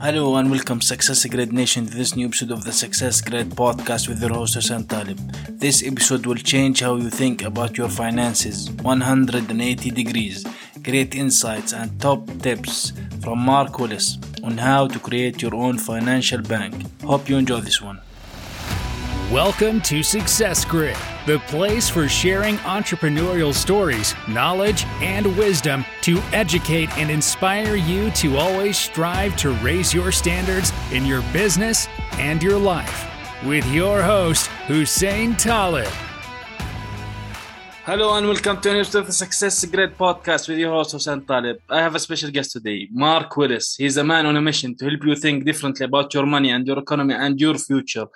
Hello and welcome Success Grid Nation to this new episode of the Success Grid podcast with your host Hussein Talib. This episode will change how you think about your finances 180 degrees. Great insights and top tips from Mark Willis on how to create your own financial bank. Hope you enjoy this one. Welcome to Success Grid, the place for sharing entrepreneurial stories, knowledge, and wisdom to educate and inspire you to always strive to raise your standards in your business and your life. With your host, Hussein Talib. Hello and welcome to an episode of the Success Grid podcast with your host Hussein Talib. I have a special guest today, Mark Willis. He's a man on a mission to help you think differently about your money and your economy and your future.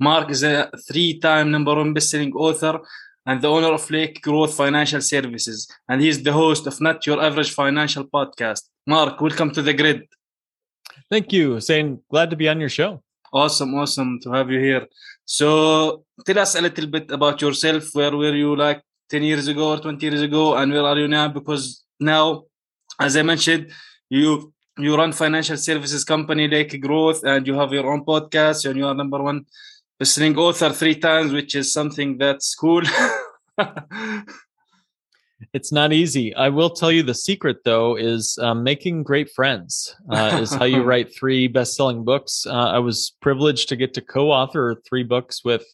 Mark is a three-time number one best-selling author and the owner of Lake Growth Financial Services, and he's the host of Not Your Average Financial Podcast. Mark, welcome to the grid. Thank you, Hussein. Glad to be on your show. Awesome, awesome to have you here. So, tell us a little bit about yourself. Where were you like 10 years ago or 20 years ago, and where are you now? Because now, as I mentioned, you you run financial services company Lake Growth, and you have your own podcast, and you are number one listening author three times, which is something that's cool. it's not easy. I will tell you the secret, though, is um, making great friends. Uh, is how you write three best-selling books. Uh, I was privileged to get to co-author three books with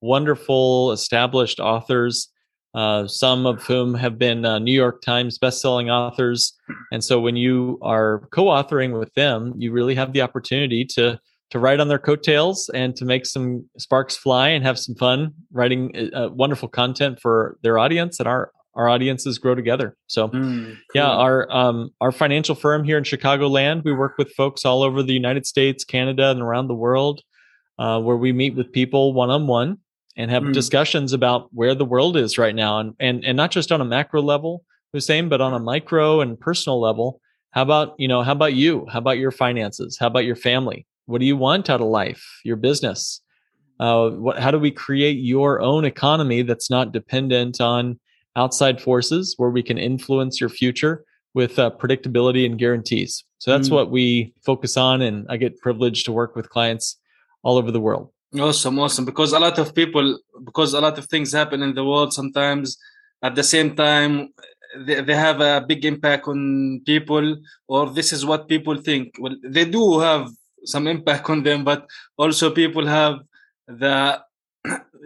wonderful, established authors. Uh, some of whom have been uh, New York Times best-selling authors, and so when you are co-authoring with them, you really have the opportunity to to ride on their coattails and to make some sparks fly and have some fun writing uh, wonderful content for their audience and our our audiences grow together. So, mm, cool. yeah, our um, our financial firm here in Chicagoland, we work with folks all over the United States, Canada, and around the world, uh, where we meet with people one on one and have mm. discussions about where the world is right now, and and and not just on a macro level, Hussein, but on a micro and personal level. How about you know? How about you? How about your finances? How about your family? What do you want out of life? Your business? Uh, what? How do we create your own economy that's not dependent on outside forces, where we can influence your future with uh, predictability and guarantees? So that's mm. what we focus on, and I get privileged to work with clients all over the world. Awesome, awesome. Because a lot of people, because a lot of things happen in the world sometimes at the same time, they, they have a big impact on people, or this is what people think. Well, they do have some impact on them but also people have the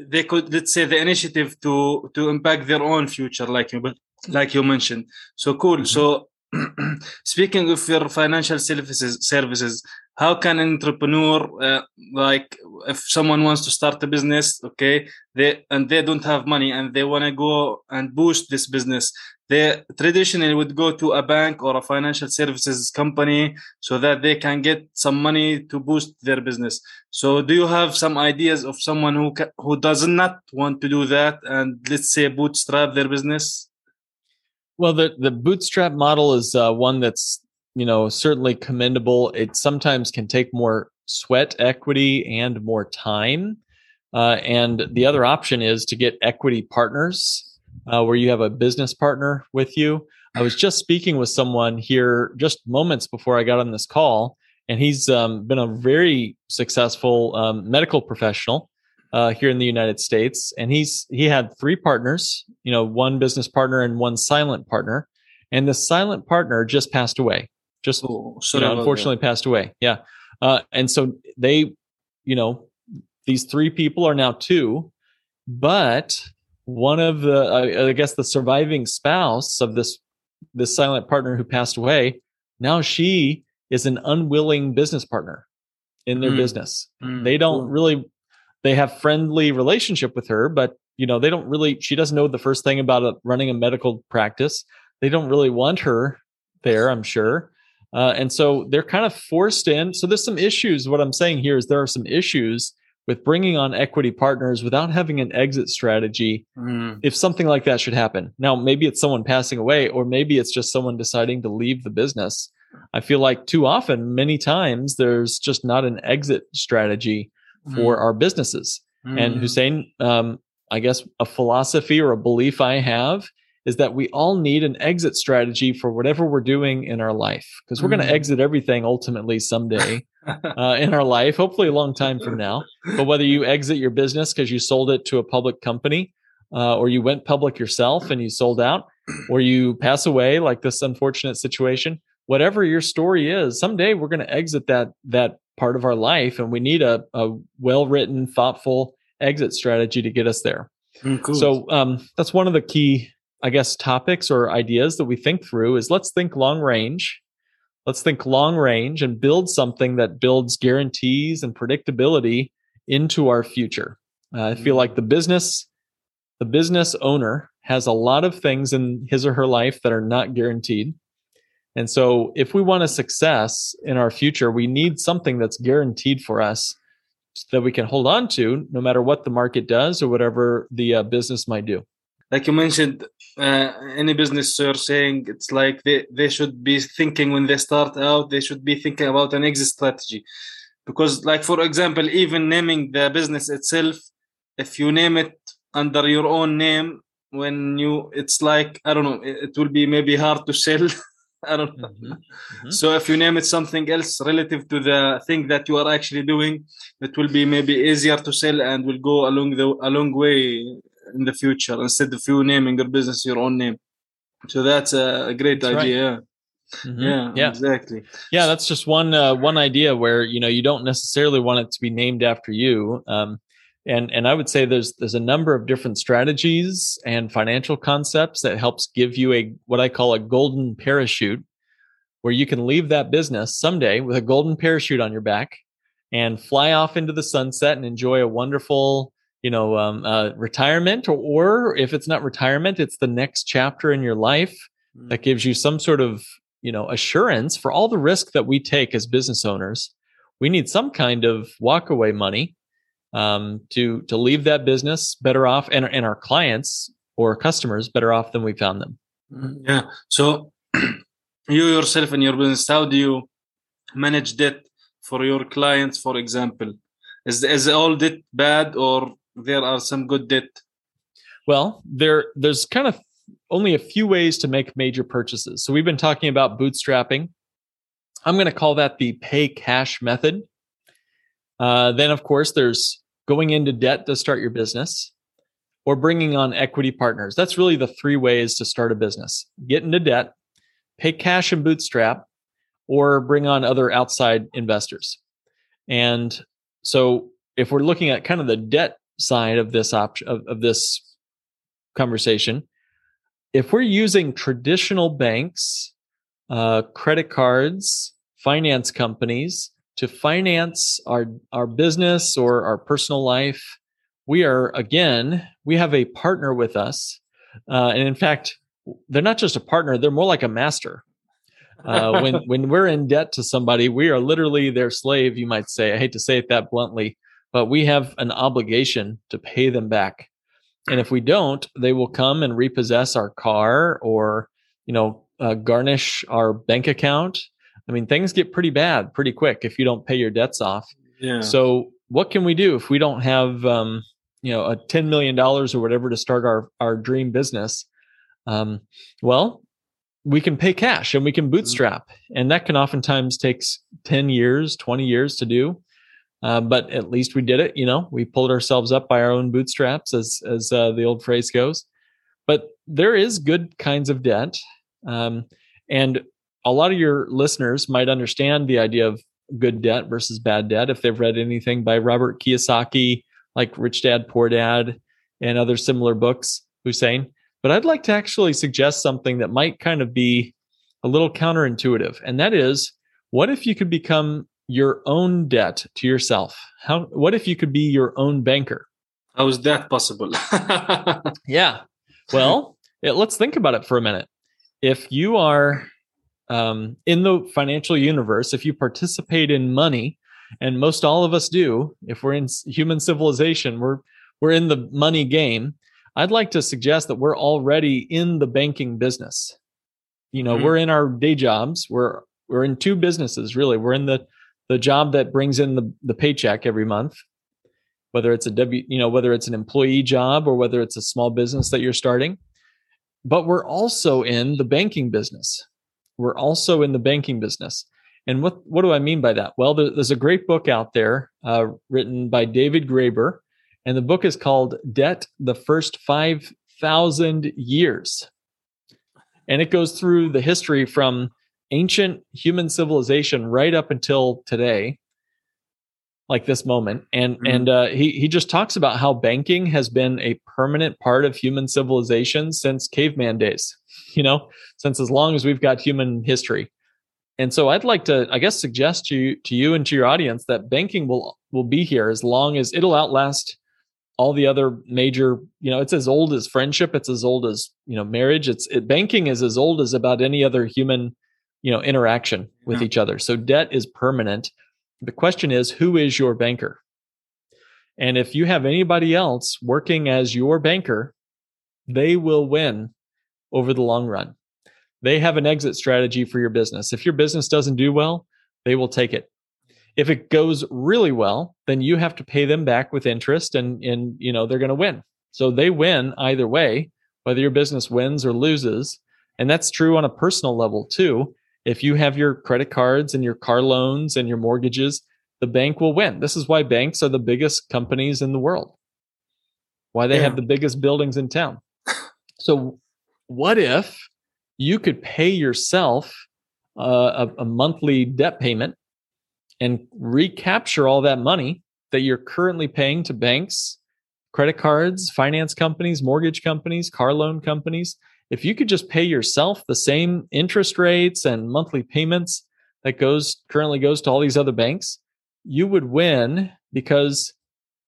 they could let's say the initiative to to impact their own future like you but like you mentioned so cool mm-hmm. so speaking of your financial services services how can an entrepreneur uh, like if someone wants to start a business okay they and they don't have money and they want to go and boost this business they traditionally would go to a bank or a financial services company so that they can get some money to boost their business. So do you have some ideas of someone who ca- who does not want to do that and let's say bootstrap their business? Well the the bootstrap model is uh, one that's you know certainly commendable it sometimes can take more sweat equity and more time uh, and the other option is to get equity partners uh, where you have a business partner with you. I was just speaking with someone here just moments before I got on this call, and he's um, been a very successful um, medical professional uh, here in the United States. And he's he had three partners, you know, one business partner and one silent partner. And the silent partner just passed away. Just oh, you know, unfortunately passed away. Yeah. Uh, and so they, you know, these three people are now two, but one of the I, I guess the surviving spouse of this this silent partner who passed away now she is an unwilling business partner in their mm. business mm. they don't really they have friendly relationship with her but you know they don't really she doesn't know the first thing about running a medical practice they don't really want her there i'm sure uh, and so they're kind of forced in so there's some issues what i'm saying here is there are some issues with bringing on equity partners without having an exit strategy mm. if something like that should happen. Now, maybe it's someone passing away, or maybe it's just someone deciding to leave the business. I feel like too often, many times, there's just not an exit strategy for mm. our businesses. Mm. And Hussein, um, I guess a philosophy or a belief I have is that we all need an exit strategy for whatever we're doing in our life because we're going to Mm. exit everything ultimately someday uh, in our life, hopefully a long time from now. But whether you exit your business because you sold it to a public company, uh, or you went public yourself and you sold out, or you pass away, like this unfortunate situation, whatever your story is, someday we're going to exit that that part of our life, and we need a, a well written, thoughtful exit strategy to get us there. Mm, cool. So um, that's one of the key, I guess, topics or ideas that we think through is let's think long range. Let's think long range and build something that builds guarantees and predictability into our future. Uh, I feel like the business, the business owner has a lot of things in his or her life that are not guaranteed. And so if we want a success in our future, we need something that's guaranteed for us that we can hold on to no matter what the market does or whatever the uh, business might do. Like you mentioned, uh, any business you're saying it's like they, they should be thinking when they start out, they should be thinking about an exit strategy. Because, like for example, even naming the business itself, if you name it under your own name, when you it's like I don't know, it, it will be maybe hard to sell. I don't know. Mhm. So if you name it something else relative to the thing that you are actually doing, it will be maybe easier to sell and will go along the a long way in the future instead of you naming your business your own name. So that's a great That's right. idea. Mhm. Yeah, Yeah. exactly. Yeah, that's just one uh, one idea where you know you don't necessarily want it to be named after you. Um, and and I would say there's there's a number of different strategies and financial concepts that helps give you a what I call a golden parachute, where you can leave that business someday with a golden parachute on your back and fly off into the sunset and enjoy a wonderful you know um, uh, retirement or, if it's not retirement it's the next chapter in your life that gives you some sort of you know assurance for all the risk that we take as business owners we need some kind of walkaway money um, to to leave that business better off and, and our clients or customers better off than we found them Mm, Yeah. So you yourself in your business, how do you manage debt for your clients, for example? Is is all debt bad or there are some good debt? well there there's kind of only a few ways to make major purchases. So we've been talking about bootstrapping. I'm going to call that the pay cash method. Uh, then of course there's going into debt to start your business or bringing on equity partners. That's really the three ways to start a business. Get into debt pay cash and bootstrap or bring on other outside investors. And so if we're looking at kind of the debt side of this option of, of this conversation. If we're using traditional banks uh, credit cards finance companies to finance our our business or our personal life we are again we have a partner with us. Uh, and in fact they're not just a partner they're more like a master. Uh, when when we're in debt to somebody we are literally their slave you might say. I hate to say it that bluntly but we have an obligation to pay them back and if we don't they will come and repossess our car or you know uh, garnish our bank account i mean things get pretty bad pretty quick if you don't pay your debts off Yeah. so what can we do if we don't have um, you know a ten million dollars or whatever to start our our dream business? Um, well, we can pay cash and we can bootstrap, and that can oftentimes takes ten years, twenty years to do. Uh, but at least we did it. You know, we pulled ourselves up by our own bootstraps, as as uh, the old phrase goes. But there is good kinds of debt, um, and a lot of your listeners might understand the idea of good debt versus bad debt if they've read anything by Robert Kiyosaki, like Rich Dad Poor Dad, and other similar books, Hussein. But I'd like to actually suggest something that might kind of be a little counterintuitive, and that is, what if you could become your own debt to yourself? How? What if you could be your own banker? How is that possible? Yeah. Well, it, let's think about it for a minute. If you are um, in the financial universe, if you participate in money, and most all of us do, if we're in human civilization, we're we're in the money game. I'd like to suggest that we're already in the banking business. You know, Mhm. we're in our day jobs. We're we're in two businesses really. We're in the the job that brings in the the paycheck every month, whether it's a W, you know, whether it's an employee job or whether it's a small business that you're starting. but we're also in the banking business. We're also in the banking business. And what, what do I mean by that? Well, there, there's a great book out there uh, written by David Graeber, and the book is called Debt the First 5,000 Years. And it goes through the history from ancient human civilization right up until today like this moment and mm-hmm. and uh, he he just talks about how banking has been a permanent part of human civilization since caveman days you know since as long as we've got human history and so i'd like to i guess suggest to you to you and to your audience that banking will will be here as long as it'll outlast all the other major you know it's as old as friendship it's as old as you know marriage it's it, banking is as old as about any other human you know interaction with yeah. each other. So debt is permanent. The question is who is your banker? And if you have anybody else working as your banker they will win over the long run. They have an exit strategy for your business. If your business doesn't do well they will take it. If it goes really well then you have to pay them back with interest and and you know they're going to win. So they win either way whether your business wins or loses. And that's true on a personal level too if you have your credit cards and your car loans and your mortgages, the bank will win. This is why banks are the biggest companies in the world. Why they yeah. have the biggest buildings in town. So, what if you could pay yourself uh, a, a monthly debt payment and recapture all that money that you're currently paying to banks, credit cards, finance companies, mortgage companies, car loan companies, if you could just pay yourself the same interest rates and monthly payments that goes currently goes to all these other banks, you would win because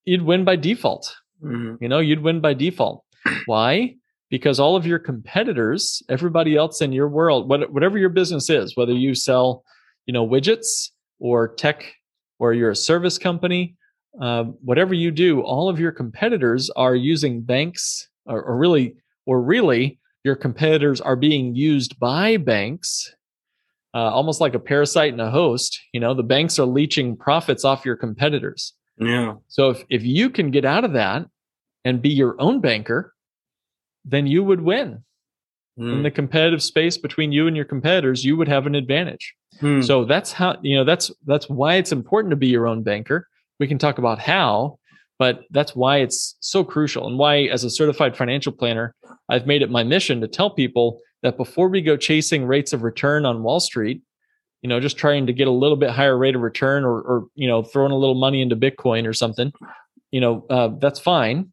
you'd win by default. Mm-hmm. You know, you'd win by default. Why? Because all of your competitors, everybody else in your world, whatever your business is, whether you sell, you know, widgets or tech, or you're a service company, uh, whatever you do, all of your competitors are using banks, or, or really, or really your competitors are being used by banks uh, almost like a parasite and a host you know the banks are leeching profits off your competitors. Yeah. So if, if you can get out of that and be your own banker then you would win. Mm. in the competitive space between you and your competitors you would have an advantage. Mm. so that's how you know that's that's why it's important to be your own banker. We can talk about how but that's why it's so crucial and why as a certified financial planner I've made it my mission to tell people that before we go chasing rates of return on Wall Street, you know, just trying to get a little bit higher rate of return or, or you know, throwing a little money into Bitcoin or something, you know, uh, that's fine.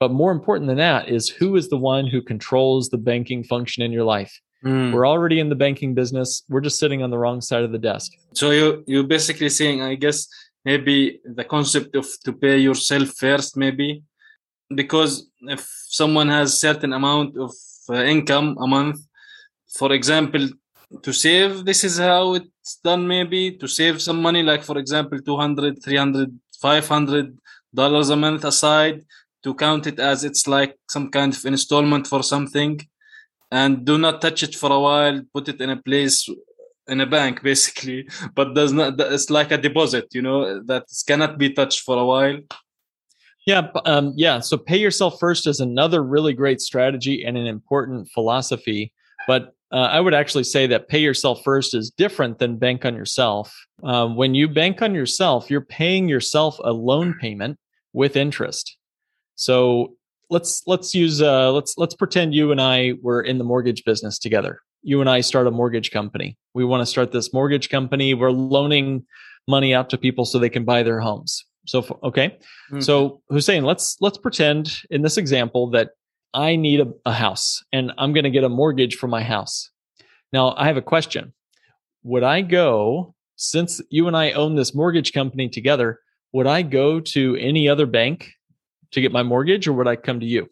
But more important than that is who is the one who controls the banking function in your life. Mm. We're already in the banking business. We're just sitting on the wrong side of the desk. So you you're basically saying, I guess, maybe the concept of to pay yourself first, maybe. Because if someone has certain amount of uh, income a month for example to save this is how it's done maybe. To save some money like for example 200 300 500 dollars a month aside to count it as it's like some kind of installment for something. And do not touch it for a while put it in a place in a bank basically but does not it's like a deposit you know that cannot be touched for a while yeah, um, yeah. So pay yourself first is another really great strategy and an important philosophy. But uh, I would actually say that pay yourself first is different than bank on yourself. Um, when you bank on yourself, you're paying yourself a loan payment with interest. So let's let's use uh, let's let's pretend you and I were in the mortgage business together. You and I start a mortgage company. We want to start this mortgage company. We're loaning money out to people so they can buy their homes. So okay, mm-hmm. so Hussein, let's let's pretend in this example that I need a, a house and I'm going to get a mortgage for my house. Now I have a question. Would I go since you and I own this mortgage company together? Would I go to any other bank to get my mortgage, or would I come to you?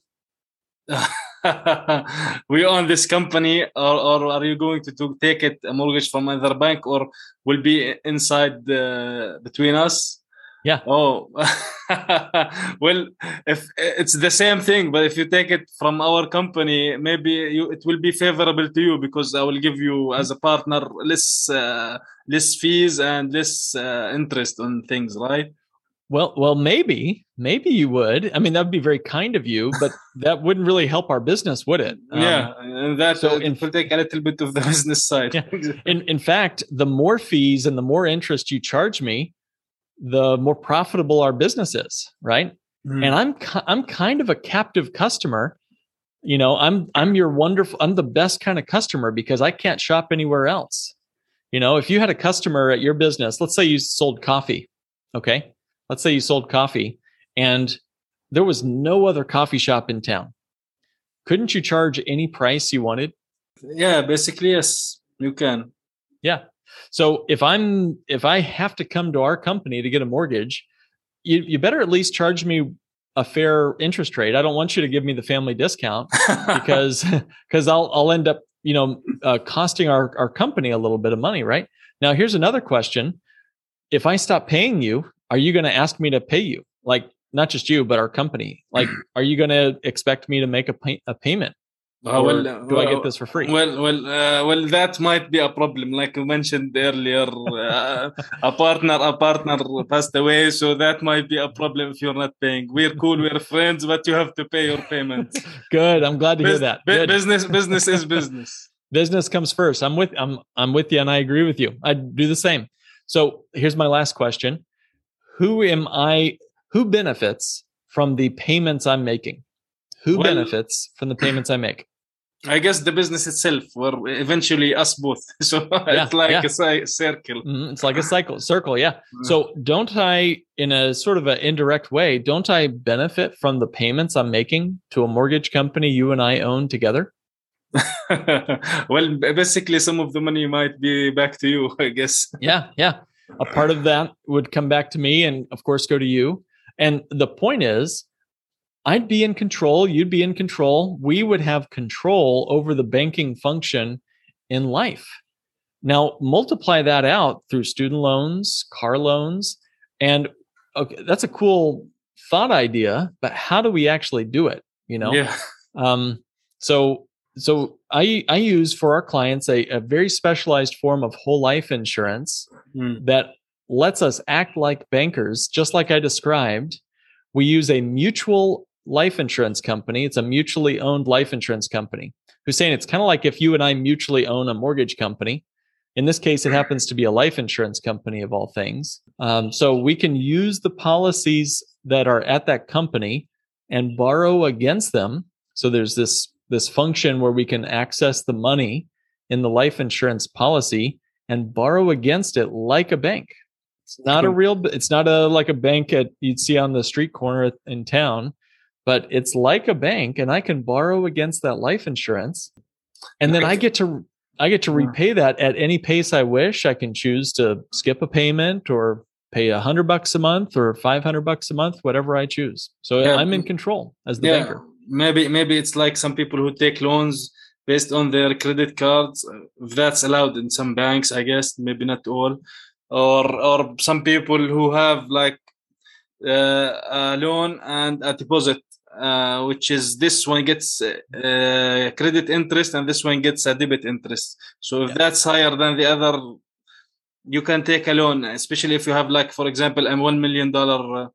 we own this company, or, or are you going to, to take it a mortgage from another bank, or will be inside the, between us? Yeah. Oh, well, if it's the same thing, but if you take it from our company, maybe you, it will be favorable to you because I will give you as a partner less uh, less fees and less uh, interest on things, right? Well, well, maybe, maybe you would. I mean, that would be very kind of you, but that wouldn't really help our business, would it? Um, yeah, and that so so in- will take a little bit of the business side. Yeah. In in fact, the more fees and the more interest you charge me, the more profitable our business is, right? Mm. And I'm I'm kind of a captive customer. You know, I'm I'm your wonderful. I'm the best kind of customer because I can't shop anywhere else. You know, if you had a customer at your business, let's say you sold coffee, okay? Let's say you sold coffee and there was no other coffee shop in town. Couldn't you charge any price you wanted? yeah, basically yes, you can. Yeah. So if I'm if I have to come to our company to get a mortgage, you you better at least charge me a fair interest rate. I don't want you to give me the family discount because because I'll I'll end up you know uh, costing our our company a little bit of money, right? Now here's another question: If I stop paying you, are you going to ask me to pay you? Like not just you, but our company. Like, are you going to expect me to make a pay- a payment? Uh, Or well, do I get this for free? Well, well, uh, well. That might be a problem, like you mentioned earlier. Uh, a partner, a partner passed away, so that might be a problem if you're not paying. We're cool, we're friends, but you have to pay your payments. Good. I'm glad to hear that. Good. business, business is business. business comes first. I'm with I'm I'm with you and I agree with you. I do the same. So here's my last question. Who am I who benefits from the payments I'm making? Who Well- benefits from the payments I make? I guess the business itself, or eventually us both. So Yeah, it's like yeah. a ci- circle. Mhm, It's like a cycle circle, yeah. So don't I in a sort of an indirect way, don't I benefit from the payments I'm making to a mortgage company you and I own together? well, basically, some of the money might be back to you, I guess. Yeah, yeah. A part of that would come back to me and of course go to you. And the point is, I'd be in control, you'd be in control. We would have control over the banking function in life. Now, multiply that out through student loans, car loans, and okay, that's a cool thought idea, but how do we actually do it? You know? Yeah. Um, so so I I use for our clients a, a very specialized form of whole life insurance Mm. that lets us act like bankers, just like I described. We use a mutual life insurance company. It's a mutually owned life insurance company. Hussein, it's kind of like if you and I mutually own a mortgage company. In this case, it happens to be a life insurance company of all things. Um, so we can use the policies that are at that company and borrow against them. So there's this this function where we can access the money in the life insurance policy and borrow against it like a bank. It's not a real. It's not a like a bank at you'd see on the street corner in town, but it's like a bank, and I can borrow against that life insurance, and then I get to I get to repay that at any pace I wish. I can choose to skip a payment or pay a hundred bucks a month or five hundred bucks a month, whatever I choose. So Yeah. I'm in control as the yeah. banker. Maybe maybe it's like some people who take loans based on their credit cards. If that's allowed in some banks, I guess. Maybe not all. Or or some people who have like uh, a loan and a deposit, uh, which is this one gets uh, uh, credit interest and this one gets a debit interest. So if Yeah. that's higher than the other, you can take a loan, especially if you have like, for example, a one million dollar uh,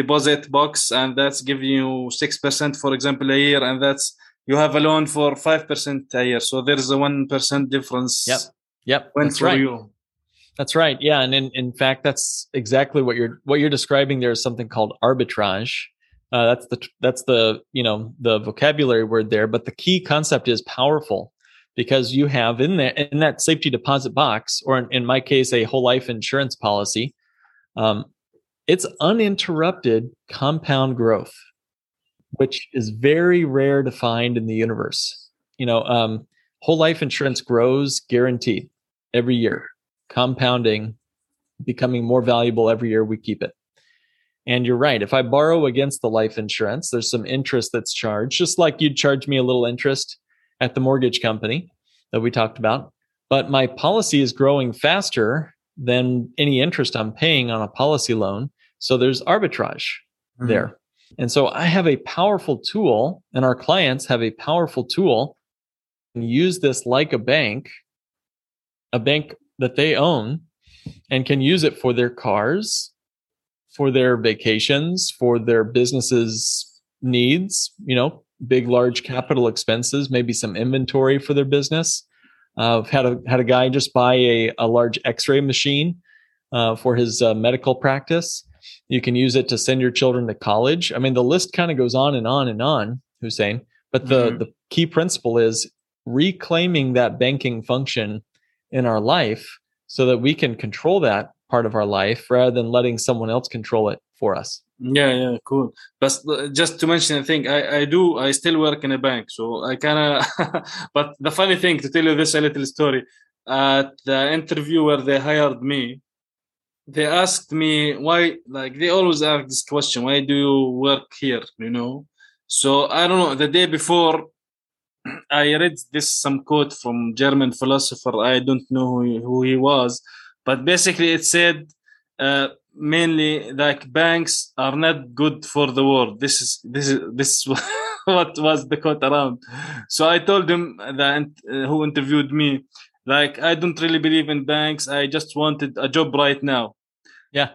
deposit box and that's giving you six percent, for example, a year, and that's you have a loan for five percent a year. So there's a one percent difference. Yep. Yep, Went that's right. you. That's right. Yeah, and in, in fact, that's exactly what you're what you're describing. There is something called arbitrage. Uh, that's the that's the you know the vocabulary word there, but the key concept is powerful because you have in there in that safety deposit box, or in, in my case, a whole life insurance policy. Um, it's uninterrupted compound growth, which is very rare to find in the universe. You know, um, whole life insurance grows guaranteed every year compounding, becoming more valuable every year we keep it. And you're right. If I borrow against the life insurance, there's some interest that's charged, just like you'd charge me a little interest at the mortgage company that we talked about. But my policy is growing faster than any interest I'm paying on a policy loan. So there's arbitrage Mm-hmm. there. And so I have a powerful tool, and our clients have a powerful tool and use this like a bank, a bank that they own, and can use it for their cars, for their vacations, for their businesses needs, you know, big large capital expenses, maybe some inventory for their business. Uh, I've had a had a guy just buy a, a large X-ray machine uh, for his uh, medical practice. You can use it to send your children to college. I mean, the list kind of goes on and on and on, Hussein. But the mm-hmm. the key principle is reclaiming that banking function in our life so that we can control that part of our life rather than letting someone else control it for us. Yeah, yeah, cool. But just to mention, a thing, I, I do, I still work in a bank. So I kind of, but the funny thing to tell you this a little story at the interview where they hired me, they asked me why, like they always ask this question, why do you work here? You know? So I don't know, the day before, I read this some quote from German philosopher. I don't know who, who he was, but basically it said, uh, mainly like banks are not good for the world. This is this is this is what was the quote around. So I told him that uh, who interviewed me, like I don't really believe in banks. I just wanted a job right now. Yeah.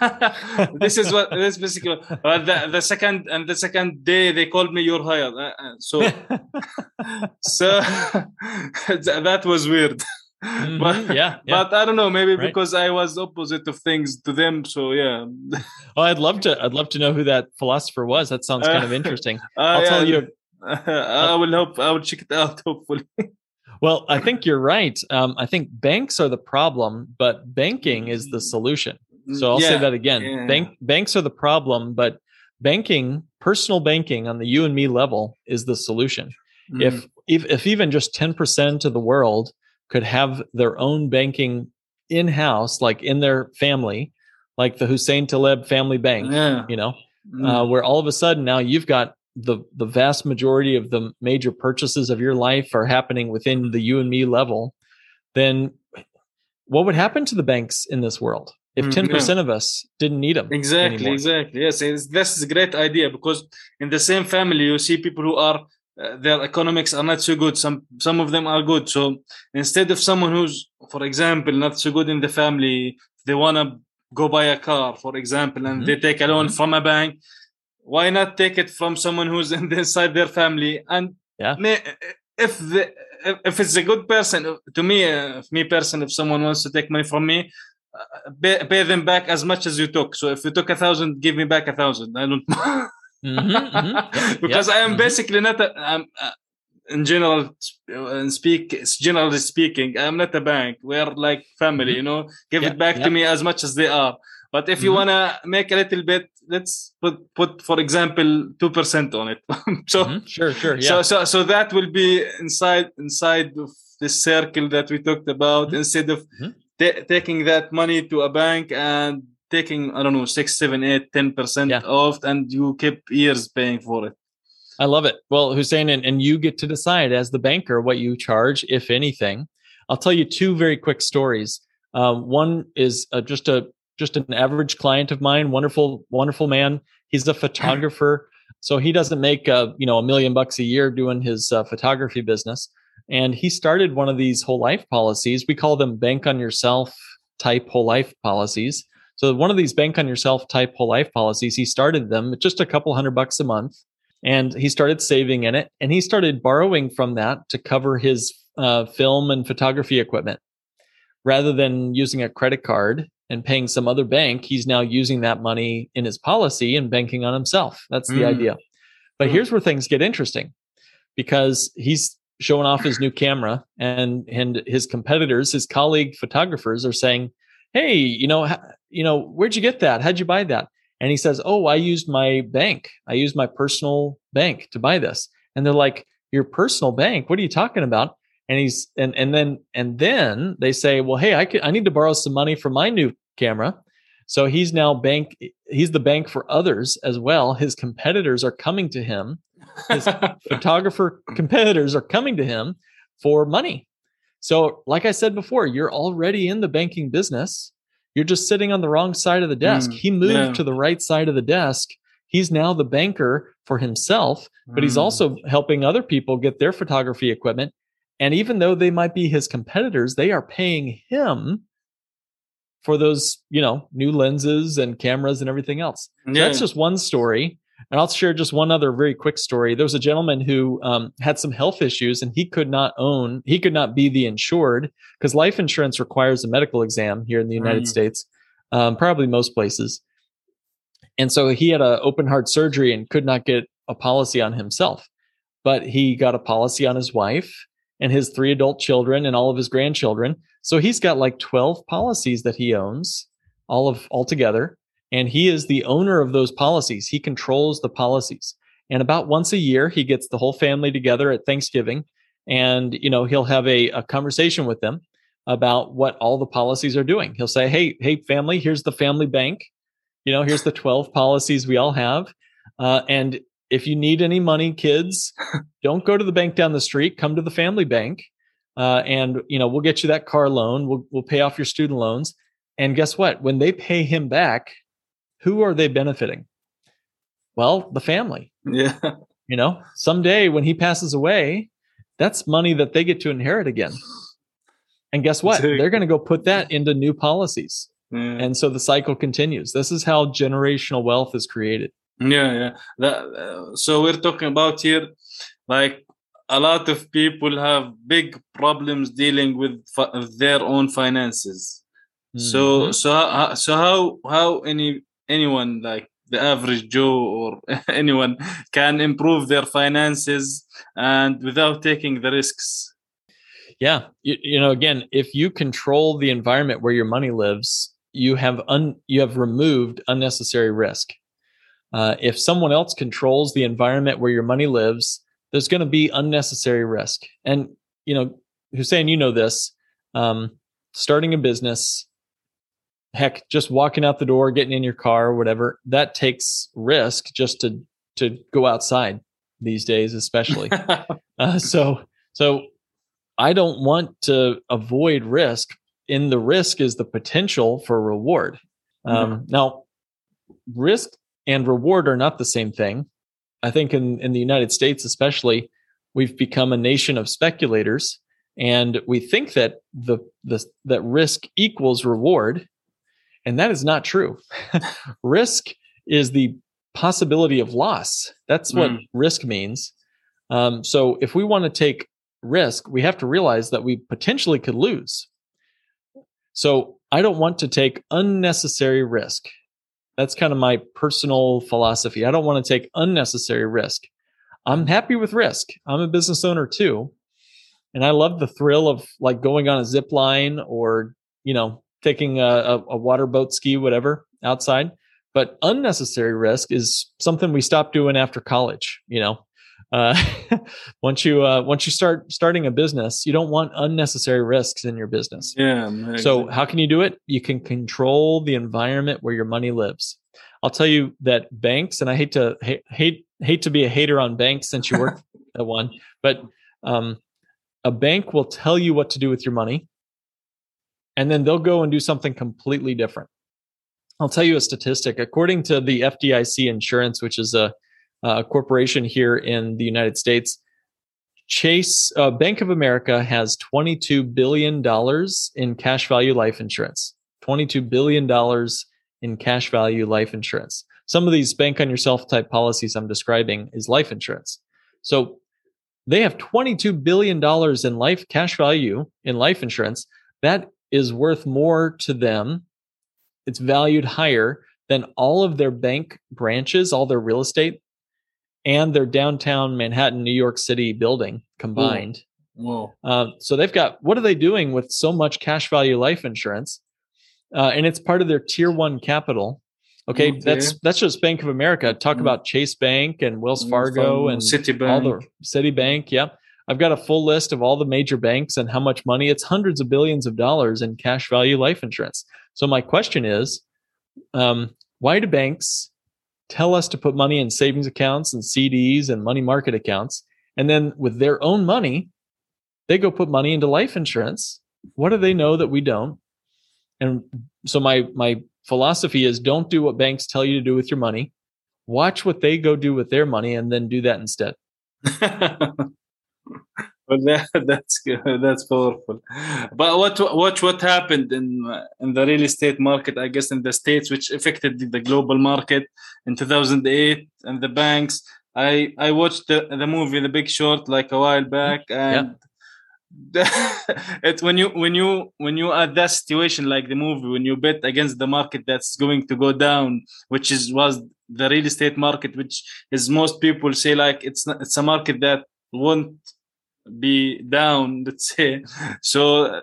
this is what this basically. But the, the second and the second day they called me, you're hired. Uh, uh so so that was weird. Mm-hmm. but yeah, yeah, but I don't know, maybe right. because I was opposite of things to them. So yeah. well, I'd love to. I'd love to know who that philosopher was. That sounds kind of interesting. Uh, I'll yeah, tell you. I will hope. I will check it out. Hopefully. Well, I think you're right. Um, I think banks are the problem, but banking is the solution. So I'll yeah, say that again. Yeah. Bank banks are the problem, but banking, personal banking on the you and me level is the solution. Mm. If, if if even just 10% of the world could have their own banking in house, like in their family, like the Hussein Talib family bank, yeah. you know, mm. uh, where all of a sudden now you've got the the vast majority of the major purchases of your life are happening within the you and me level, then what would happen to the banks in this world if 10% mm, yeah. of us didn't need them exactly anymore? exactly yes this is a great idea because in the same family you see people who are uh, their economics are not so good some some of them are good so instead of someone who's for example not so good in the family they want to go buy a car for example and mm-hmm. they take a loan mm-hmm. from a bank why not take it from someone who's in the, inside their family? And yeah. may, if the if it's a good person to me uh, if me person if someone wants to take money from me uh, pay, pay them back as much as you took. So if you took a thousand give me back a thousand. I don't Mm-hmm, mm-hmm. because I am mm-hmm. basically not a, I'm, uh, in general uh, speak generally speaking i'm not a bank. We're like family mm-hmm. you know? Give it back to me as much as they are but if you mm-hmm. want to make a little bit let's put put for example 2% on it so mm-hmm. sure sure yeah. so so so that will be inside inside of this circle that we talked about instead of t- taking that money to a bank and taking I don't know six, seven, eight, ten percent yeah. off, and you keep years paying for it. I love it. Well, Hussein, and, and you get to decide as the banker what you charge, if anything. I'll tell you two very quick stories. Um, one is uh, just a just an average client of mine, wonderful, wonderful man. He's a photographer, so he doesn't make uh, you know a million bucks a year doing his uh, photography business. And he started one of these whole life policies. We call them bank on yourself type whole life policies. So one of these bank on yourself type whole life policies, he started them at just a couple hundred bucks a month and he started saving in it and he started borrowing from that to cover his uh, film and photography equipment. Rather than using a credit card and paying some other bank, he's now using that money in his policy and banking on himself. That's the mm. idea. But mm. here's where things get interesting because he's showing off his new camera and and his competitors, his colleague photographers are saying, "Hey, you know, you know, where'd you get that? How'd you buy that? And he says, Oh, I used my bank. I used my personal bank to buy this. And they're like, Your personal bank? What are you talking about? And he's and and then and then they say, Well, hey, I could I need to borrow some money for my new camera. So he's now bank he's the bank for others as well. His competitors are coming to him. His photographer competitors are coming to him for money. So, like I said before, you're already in the banking business. You're just sitting on the wrong side of the desk. Mm, he moved yeah. to the right side of the desk. He's now the banker for himself, but mm. he's also helping other people get their photography equipment. And even though they might be his competitors, they are paying him for those, you know, new lenses and cameras and everything else. So That's just one story. And I'll share just one other very quick story. There was a gentleman who um, had some health issues and he could not own, he could not be the insured because life insurance requires a medical exam here in the United Mm. States, um, probably most places. And so he had an open heart surgery and could not get a policy on himself, but he got a policy on his wife and his three adult children and all of his grandchildren. So he's got like 12 policies that he owns all of all together and he is the owner of those policies. He controls the policies. And about once a year he gets the whole family together at Thanksgiving and you know he'll have a, a conversation with them about what all the policies are doing. He'll say, "Hey, hey family, here's the family bank. You know, here's the 12 policies we all have. Uh, and if you need any money, kids, don't go to the bank down the street. Come to the family bank, uh, and you know we'll get you that car loan. We'll we'll pay off your student loans. And guess what? When they pay him back, who are they benefiting? Well, the family. yeah. You know, someday when he passes away, that's money that they get to inherit again. And guess what? Exactly. They're going to go put that into new policies. Yeah. And so the cycle continues. This is how generational wealth is created. Yeah, yeah. That, uh, so we're talking about here, like a lot of people have big problems dealing with their own finances. So, Mhm. so, how, so how how any anyone like the average Joe or anyone can improve their finances and without taking the risks? yeah, you, you know, again, if you control the environment where your money lives, you have un, you have removed unnecessary risk. Uh, if someone else controls the environment where your money lives, there's going to be unnecessary risk. And you know, Hussein, you know this. Um, starting a business, heck, just walking out the door, getting in your car, or whatever, that takes risk just to to go outside these days, especially. Uh, so, so I don't want to avoid risk. In the risk is the potential for reward. Um, Now, risk and reward are not the same thing. I think in in the United States, especially, we've become a nation of speculators, and we think that the the that risk equals reward, and that is not true. risk is the possibility of loss. That's what Mm. risk means. Um, so if we want to take risk, we have to realize that we potentially could lose. So I don't want to take unnecessary risk. That's kind of my personal philosophy. I don't want to take unnecessary risk. I'm happy with risk. I'm a business owner too. And I love the thrill of like going on a zip line or, you know, taking a, a, a water boat ski, whatever outside. But unnecessary risk is something we stopped doing after college, you know. Uh, once you uh, once you start starting a business, you don't want unnecessary risks in your business. yeah. So how can you do it? You can control the environment where your money lives. I'll tell you that banks, and I hate to hate hate, hate to be a hater on banks since you work at one, but um, a bank will tell you what to do with your money, and then they'll go and do something completely different. I'll tell you a statistic. According to the FDIC Insurance, which is a, a corporation here in the United States, Chase uh, Bank of America has 22 billion dollars in cash value life insurance. 22 billion dollars in cash value life insurance. Some of these bank on yourself type policies I'm describing is life insurance. So they have 22 billion dollars in life cash value in life insurance. That is worth more to them. It's valued higher than all of their bank branches, all their real estate and their downtown Manhattan, New York City building combined. Whoa. Uh, so they've got what are they doing with so much cash value life insurance? Uh, and it's part of their tier one capital. Okay, Okay. that's that's just Bank of America. Talk Mm. about Chase Bank and Wells Fargo and Citibank. all the Citibank. Yeah, I've got a full list of all the major banks and how much money. It's hundreds of billions of dollars in cash value life insurance. So my question is, um, why do banks tell us to put money in savings accounts and CDs and money market accounts, and then with their own money, they go put money into life insurance? What do they know that we don't? And so my my philosophy is don't do what banks tell you to do with your money. Watch what they go do with their money and then do that instead. well, that, that's good. that's powerful. But what what what happened in in the real estate market? I guess in the states, which affected the global market in 2008, and the banks. I I watched the, the movie The Big Short like a while back, mm-hmm. and it's when you when you when you at that situation like the movie when you bet against the market that's going to go down which is was the real estate market which is most people say like it's not, it's a market that won't be down let's say so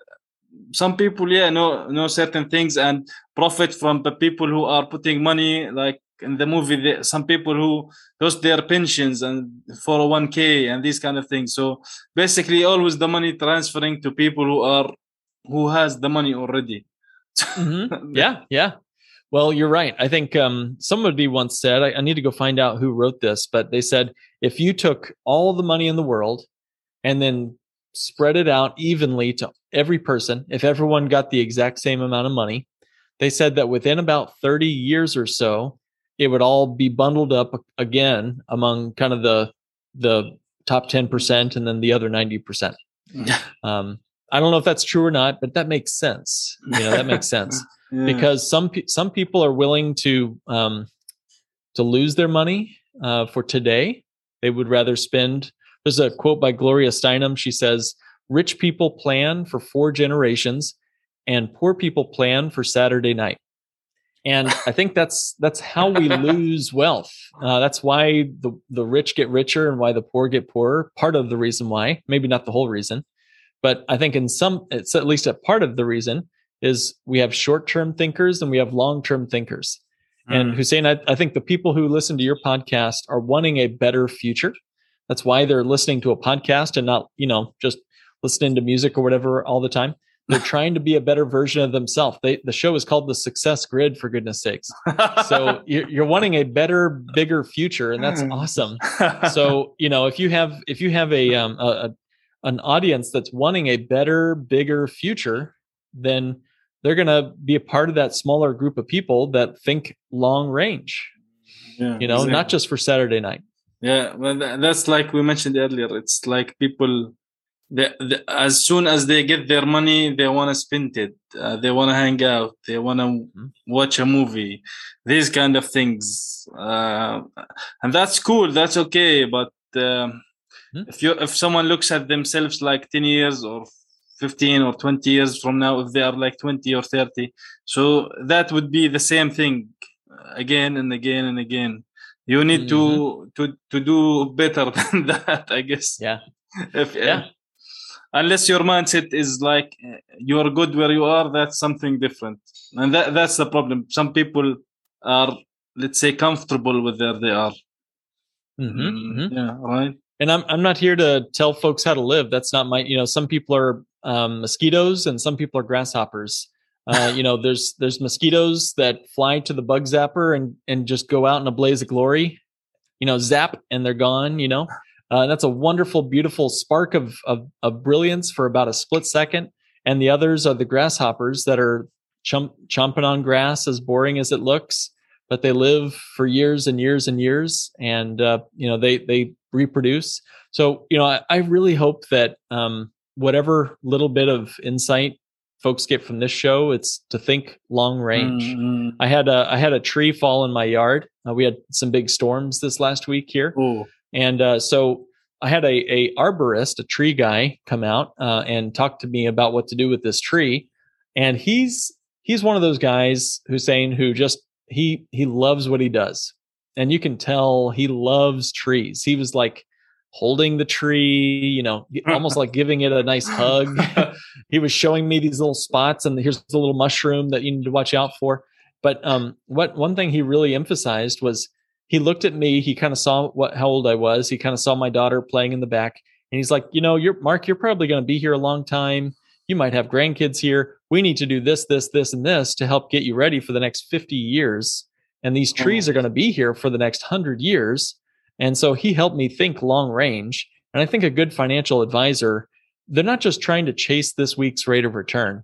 some people yeah know know certain things and profit from the people who are putting money like in the movie the, some people who lost their pensions and 401k and these kind of things. So basically always the money transferring to people who are who has the money already. Mm-hmm. yeah yeah. Well you're right. I think um, somebody once said I, I need to go find out who wrote this but they said if you took all the money in the world and then spread it out evenly to every person if everyone got the exact same amount of money they said that within about 30 years or so it would all be bundled up again among kind of the the top 10% and then the other 90%. um, I don't know if that's true or not, but that makes sense. You know, that makes sense yeah. because some some people are willing to um, to lose their money uh, for today. They would rather spend. There's a quote by Gloria Steinem. She says, "Rich people plan for four generations, and poor people plan for Saturday night." and i think that's that's how we lose wealth uh, that's why the the rich get richer and why the poor get poorer part of the reason why maybe not the whole reason but i think in some it's at least a part of the reason is we have short-term thinkers and we have long-term thinkers mm. and hussein I, I think the people who listen to your podcast are wanting a better future that's why they're listening to a podcast and not you know just listening to music or whatever all the time they're trying to be a better version of themselves. They, the show is called the Success Grid, for goodness sakes. So you're, you're wanting a better, bigger future, and that's awesome. So you know, if you have if you have a, um, a, a an audience that's wanting a better, bigger future, then they're going to be a part of that smaller group of people that think long range. Yeah, you know, exactly. not just for Saturday night. Yeah, well, that's like we mentioned earlier. It's like people the, the, as soon as they get their money, they want to spend it. Uh, they want to hang out. They want to mm-hmm. watch a movie. These kind of things, uh, and that's cool. That's okay. But uh, mm-hmm. if you if someone looks at themselves like ten years or 15 or 20 years from now if they are like 20 or 30 so that would be the same thing again and again and again you need mm-hmm. to to to do better than that i guess. Yeah. If, yeah. unless your mindset is like you're good where you are that's something different. And that that's the problem. Some people are let's say comfortable with where they are. Mm-hmm, mm, mm-hmm. yeah right? And I'm, I'm not here to tell folks how to live. That's not my you know some people are um, mosquitoes and some people are grasshoppers uh, you know there's there's mosquitoes that fly to the bug zapper and and just go out in a blaze of glory you know zap and they're gone you know uh, that's a wonderful, beautiful spark of, of, of brilliance for about a split second. And the others are the grasshoppers that are chomp, chomping on grass, as boring as it looks, but they live for years and years and years, and uh, you know they they reproduce. So you know, I, I really hope that um, whatever little bit of insight folks get from this show, it's to think long range. Mm-hmm. I had a I had a tree fall in my yard. Uh, we had some big storms this last week here. Ooh. And uh, so I had a, a arborist, a tree guy, come out uh, and talk to me about what to do with this tree. And he's he's one of those guys, Hussein, who just he he loves what he does, and you can tell he loves trees. He was like holding the tree, you know, almost like giving it a nice hug. he was showing me these little spots, and here's the little mushroom that you need to watch out for. But um, what one thing he really emphasized was he looked at me. He kind of saw what how old I was. He kind of saw my daughter playing in the back, and he's like, you know, you're Mark. You're probably going to be here a long time. You might have grandkids here. We need to do this, this, this, and this to help get you ready for the next 50 years. And these trees are going to be here for the next 100 years. And so he helped me think long range. And I think a good financial advisor, they're not just trying to chase this week's rate of return.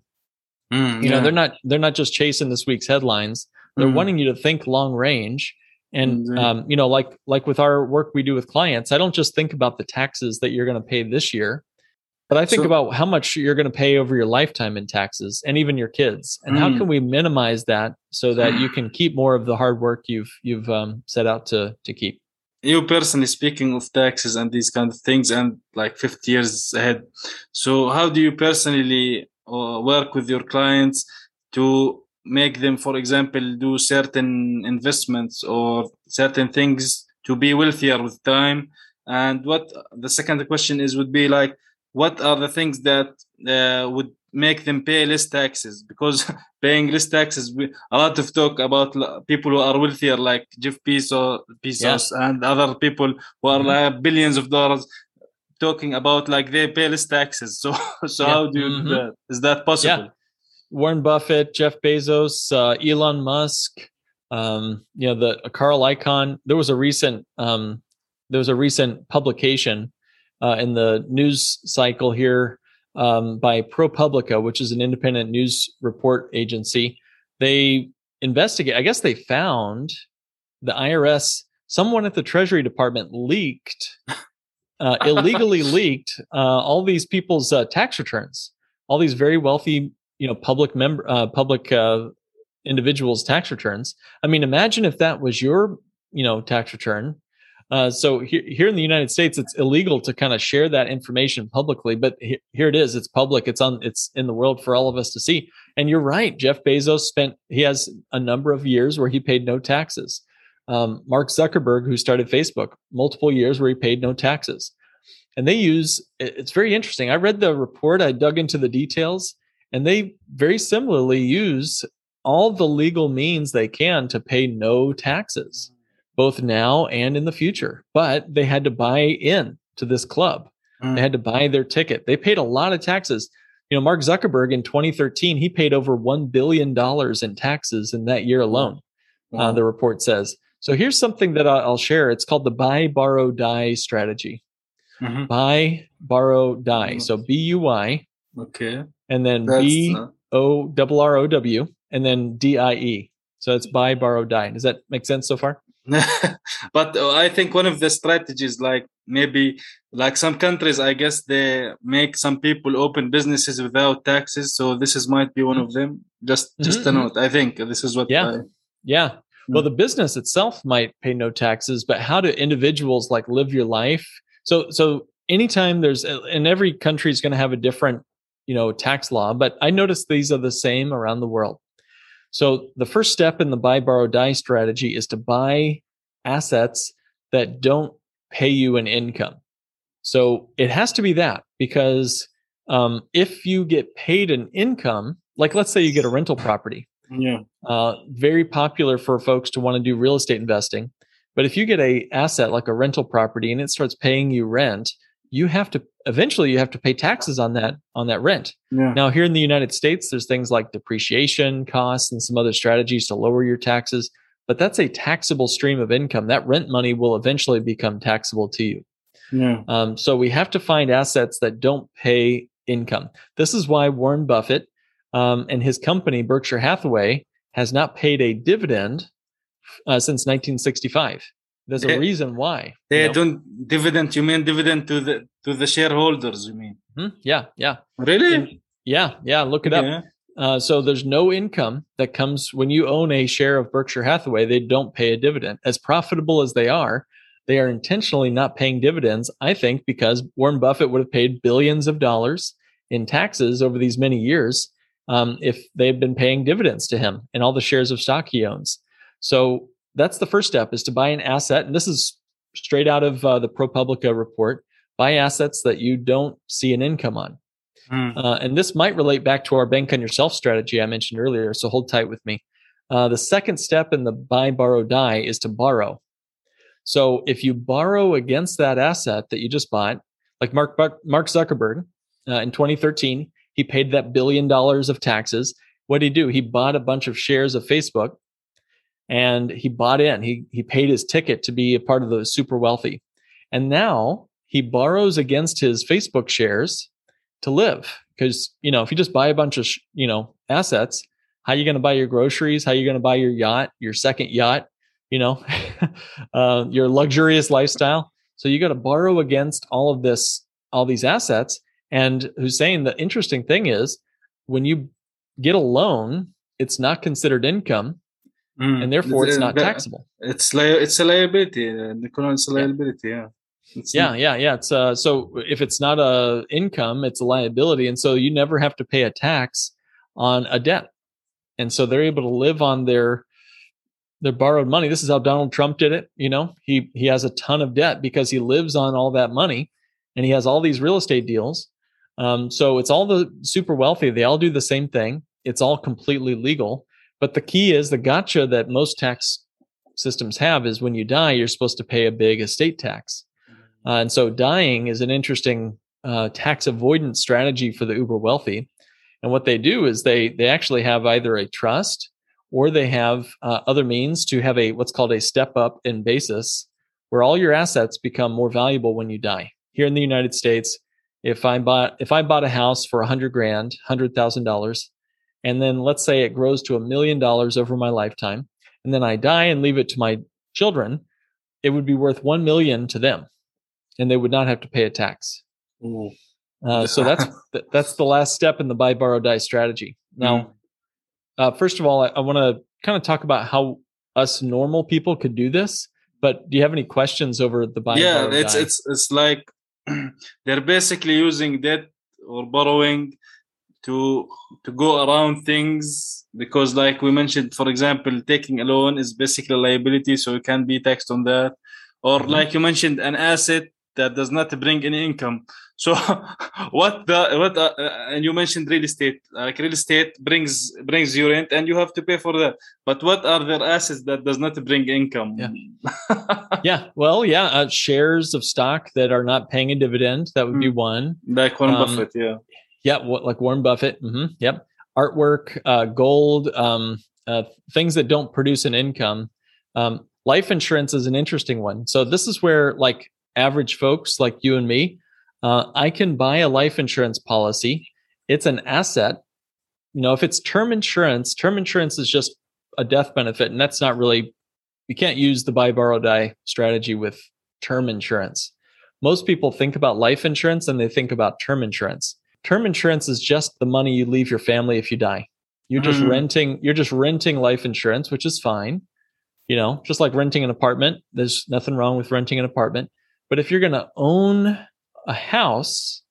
Mm, you yeah. know, they're not they're not just chasing this week's headlines. They're mm. wanting you to think long range and mm-hmm. um, you know, like like with our work we do with clients, I don't just think about the taxes that you're going to pay this year. But I think So- about how much you're going to pay over your lifetime in taxes and even your kids. And how Mm. can we minimize that so that you can keep more of the hard work you've you've um, set out to to keep? You personally speaking of taxes and these kind of things and like 50 years ahead. So how do you personally uh, work with your clients to make them for example do certain investments or certain things to be wealthier with time? And what the second question is would be like what are the things that uh, would make them pay less taxes because paying less taxes we, a lot of talk about people who are wealthier like jeff bezos, bezos and other people who are Mhm. like billions of dollars talking about like they pay less taxes so so Yeah. how do you Mhm. do that is that possible Warren Buffett, Jeff Bezos, uh, Elon Musk, um, you know, the Carl Icahn. There was a recent um, there was a recent publication uh, in the news cycle here um, by ProPublica, which is an independent news report agency. They investigate. I guess they found the IRS. Someone at the Treasury Department leaked, uh, illegally leaked uh, all these people's uh, tax returns. All these very wealthy you know public member uh, public uh, individuals tax returns i mean imagine if that was your you know tax return uh, so here, here in the united states it's illegal to kind of share that information publicly but he, here it is it's public it's on it's in the world for all of us to see. And you're right jeff bezos spent he has a number of years where he paid no taxes. Um, mark zuckerberg who started facebook multiple years where he paid no taxes. And they use it's very interesting i read the report i dug into the details and they very similarly use all the legal means they can to pay no taxes both now and in the future but they had to buy in to this club Mm. they had to buy their ticket they paid a lot of taxes you know mark zuckerberg in 2013 he paid over 1 billion dollars in taxes in that year alone uh, the report says so here's something that I- i'll share it's called the buy borrow die strategy Mhm. buy borrow die so b-u-y okay and then That's, b uh, O double R O W and then D I E. So it's buy, borrow, die. Does that make sense so far? but uh, I think one of the strategies, like maybe like some countries, I guess they make some people open businesses without taxes. So this is might be one of them. Just just a Mhm, note. I think this is what. Yeah. I, Yeah. Well, Mm. the business itself might pay no taxes, but how do individuals like live your life? So, so anytime there's, and every country is going to have a different, you know, tax law, but I notice these are the same around the world. So the first step in the buy, borrow, die strategy is to buy assets that don't pay you an income. So it has to be that because um, if you get paid an income, like let's say you get a rental property, yeah. uh, very popular for folks to want to do real estate investing. But if you get a asset like a rental property and it starts paying you rent, you have to eventually you have to pay taxes on that on that rent. Yeah. Now here in the United States, there's things like depreciation costs and some other strategies to lower your taxes, but that's a taxable stream of income. That rent money will eventually become taxable to you. Yeah. Um, so we have to find assets that don't pay income. This is why Warren Buffett um, and his company Berkshire Hathaway has not paid a dividend uh, since 1965. There's a reason why. They you know? don't dividend. You mean dividend to the to the shareholders? You mean Hmm? Yeah, yeah, really? And- yeah, yeah. Look it up. Uh, so there's no income that comes when you own a share of Berkshire Hathaway. They don't pay a dividend. As profitable as they are, they are intentionally not paying dividends. I think because Warren Buffett would have paid billions of dollars in taxes over these many years um, if they've been paying dividends to him and all the shares of stock he owns. So that's the first step: is to buy an asset, and this is straight out of uh, the ProPublica report. Buy assets that you don't see an income on. Hmm. Uh, and this might relate back to our bank on yourself strategy I mentioned earlier. So hold tight with me. Uh, the second step in the buy, borrow, die is to borrow. So if you borrow against that asset that you just bought, like Mark Mark Zuckerberg uh, in 2013, he paid that billion dollars of taxes. What did he do? He bought a bunch of shares of Facebook, and he bought in. He he paid his ticket to be a part of the super wealthy, and now he borrows against his Facebook shares to live. Because you know if you just buy a bunch of sh- you know assets how are you going to buy your groceries? How are you going to buy your yacht your second yacht you know uh, your luxurious lifestyle? So you got to borrow against all of this all these assets. And Hussein, the interesting thing is when you get a loan, it's not considered income, Mm. and therefore it's Uh, not taxable. It's li- it's a liability. Uh, Nicola, it's a liability. Yeah. It's Yeah, not- yeah, yeah. It's uh, so if it's not a income, it's a liability, and so you never have to pay a tax on a debt, and so they're able to live on their their borrowed money. This is how Donald Trump did it. You know, he he has a ton of debt because he lives on all that money, and he has all these real estate deals. Um, so it's all the super wealthy. They all do the same thing. It's all completely legal. But the key is the gotcha that most tax systems have is when you die, you're supposed to pay a big estate tax. Uh, and so dying is an interesting uh, tax avoidance strategy for the uber wealthy. And what they do is they they actually have either a trust or they have uh, other means to have a what's called a step up in basis, where all your assets become more valuable when you die. Here in the United States, if I bought if I bought a house for a hundred grand, hundred thousand dollars, and then let's say it grows to a million dollars over my lifetime, and then I die and leave it to my children, it would be worth one million to them, and they would not have to pay a tax. Uh, so that's that's the last step in the buy, borrow, die strategy. Now, uh, first of all, I, I want to kind of talk about how us normal people could do this. But do you have any questions over the buy? yeah, borrow, it's die? it's it's like they're basically using debt or borrowing to to go around things because like we mentioned for example taking a loan is basically a liability so you can be taxed on that or Mhm. like you mentioned an asset that does not bring any income so what the what uh, uh, and you mentioned real estate like real estate brings brings you rent and you have to pay for that but what are their assets that does not bring income Yeah. yeah. Well, yeah, uh, shares of stock that are not paying a dividend that would be one. like Warren Um, Buffett yeah Yeah, what, like Warren Buffett. hmm Yep. Artwork, uh, gold, um, uh, things that don't produce an income. Um, life insurance is an interesting one. So this is where, like average folks like you and me, uh, I can buy a life insurance policy. It's an asset. You know, if it's term insurance, term insurance is just a death benefit, and that's not really. You can't use the buy, borrow, die strategy with term insurance. Most people think about life insurance and they think about term insurance term insurance is just the money you leave your family if you die. You're just Mhm. renting you're just renting life insurance which is fine. You know just like renting an apartment there's nothing wrong with renting an apartment. But if you're going to own a house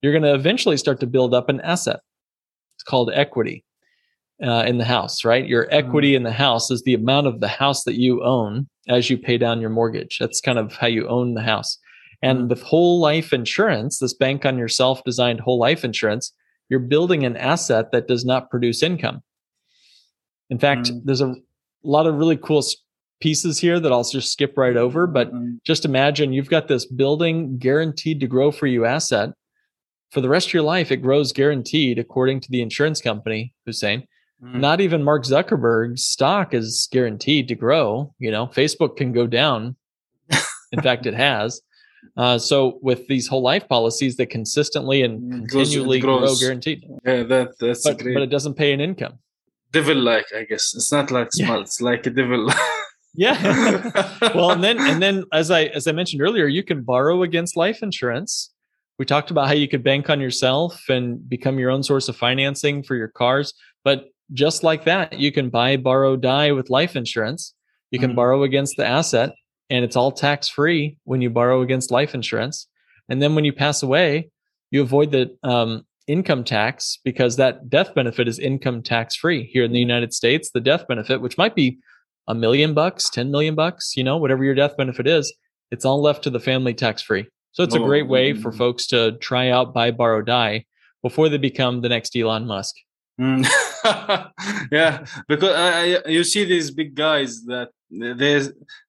you're going to eventually start to build up an asset. It's called equity uh, in the house right? Your equity in the house is the amount of the house that you own as you pay down your mortgage. That's kind of how you own the house and with whole life insurance, this bank on yourself designed whole life insurance, you're building an asset that does not produce income. In fact, Mm. there's a lot of really cool pieces here that I'll just skip right over. But Mm. just imagine you've got this building guaranteed to grow for you asset. For the rest of your life, it grows guaranteed according to the insurance company, Hussein. Mm. Not even Mark Zuckerberg's stock is guaranteed to grow. You know, Facebook can go down. In fact, it has. Uh, so with these whole life policies that consistently and Mm, it grows- continually grow guaranteed, Yeah, that that's but, great. but it doesn't pay an income. devil like, I guess. It's not like Yeah. small, it's like a devil. Yeah. well, and then and then as I as I mentioned earlier, you can borrow against life insurance. We talked about how you could bank on yourself and become your own source of financing for your cars, but just like that, you can buy, borrow, die with life insurance. You can Mhm. borrow against the asset and it's all tax free when you borrow against life insurance. And then when you pass away, you avoid the um, income tax because that death benefit is income tax free here in the United States. The death benefit, which might be a million bucks, 10 million bucks, you know, whatever your death benefit is, it's all left to the family tax free. So it's a Oh, great way for mm. folks to try out buy, borrow, die before they become the next Elon Musk. Mm. yeah, because I, I, you see these big guys that they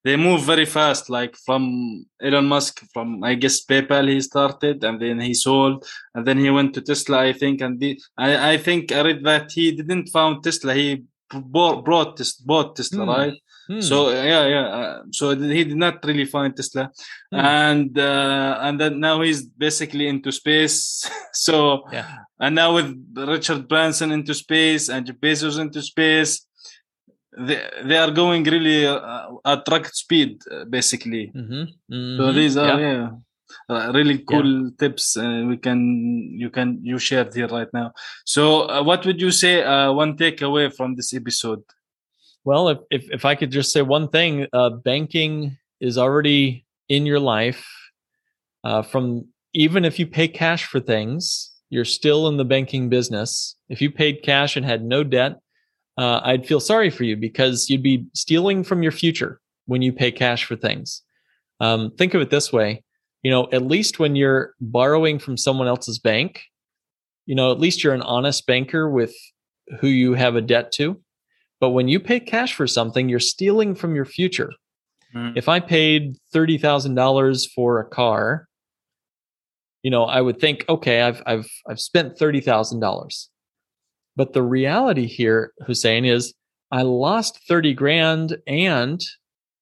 they move very fast. Like from Elon Musk, from I guess PayPal, he started and then he sold, and then he went to Tesla, I think. And the, I I think I read that he didn't found Tesla. He bought brought bought Tesla, Hmm. right? Hmm. So yeah, yeah. Uh, so he did not really find Tesla, Hmm. and uh, and then now he's basically into space. so yeah. and now with Richard Branson into space and Bezos into space, they they are going really uh, at rocket speed, uh, basically. Mm-hmm. So these are yeah. uh, really cool yeah. tips uh, we can you can you shared here right now so uh, what would you say uh, one takeaway from this episode well if, if, if i could just say one thing uh, banking is already in your life uh, from even if you pay cash for things you're still in the banking business if you paid cash and had no debt i'd feel sorry for you because you'd be stealing from your future when you pay cash for things um, think of it this way you know, at least when you're borrowing from someone else's bank, you know, at least you're an honest banker with who you have a debt to. But when you pay cash for something, you're stealing from your future. Mm. If I paid $30,000 for a car, you know, I would think, okay, I've I've I've spent $30,000. But the reality here, Hussein, is I lost 30 grand and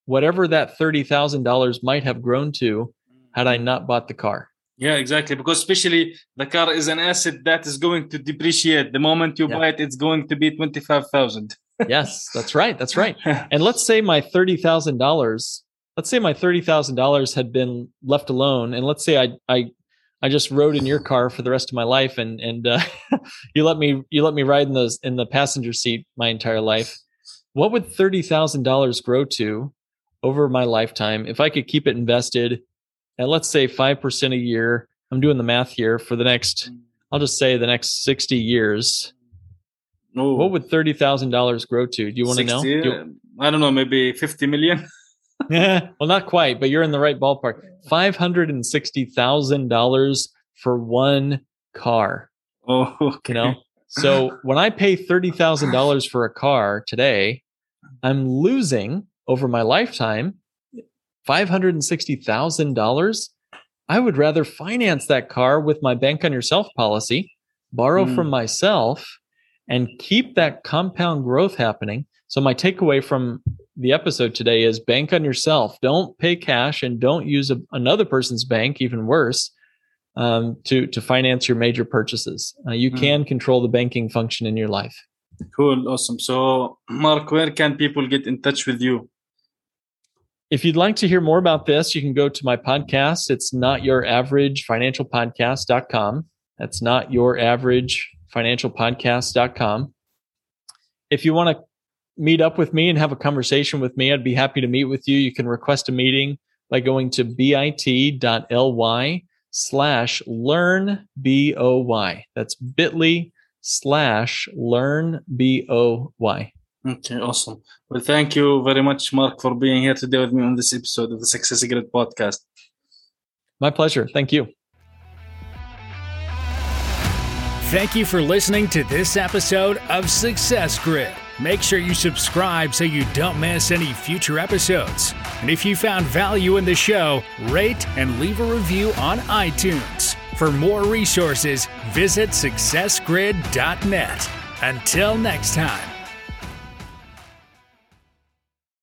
whatever that $30,000 might have grown to had I not bought the car. Yeah, exactly. Because especially the car is an asset that is going to depreciate. The moment you yeah. buy it, it's going to be twenty five thousand. yes, that's right. That's right. And let's say my thirty thousand dollars. Let's say my thirty thousand dollars had been left alone, and let's say I I I just rode in your car for the rest of my life, and and uh, you let me you let me ride in those in the passenger seat my entire life. What would thirty thousand dollars grow to over my lifetime if I could keep it invested? at let's say 5% a year, I'm doing the math here for the next, I'll just say the next 60 years. Ooh. What would $30,000 grow to? Do you want to know? Do you, I don't know, maybe 50 million. yeah, well, not quite, but you're in the right ballpark. $560,000 for one car. Oh, okay. You know? So when I pay $30,000 for a car today, I'm losing over my lifetime $560,000, I would rather finance that car with my bank on yourself policy, borrow mm. from myself, and keep that compound growth happening. So, my takeaway from the episode today is bank on yourself. Don't pay cash and don't use a, another person's bank, even worse, um, to, to finance your major purchases. Uh, you mm. can control the banking function in your life. Cool. Awesome. So, Mark, where can people get in touch with you? If you'd like to hear more about this, you can go to my podcast. It's not your average financial podcast.com. That's not your average financial podcast.com. If you want to meet up with me and have a conversation with me, I'd be happy to meet with you. You can request a meeting by going to bit.ly slash learn B-O-Y. That's bit.ly slash learn B-O-Y. Okay, awesome. Well, thank you very much, Mark, for being here today with me on this episode of the Success Grid podcast. My pleasure. Thank you. Thank you for listening to this episode of Success Grid. Make sure you subscribe so you don't miss any future episodes. And if you found value in the show, rate and leave a review on iTunes. For more resources, visit successgrid.net. Until next time.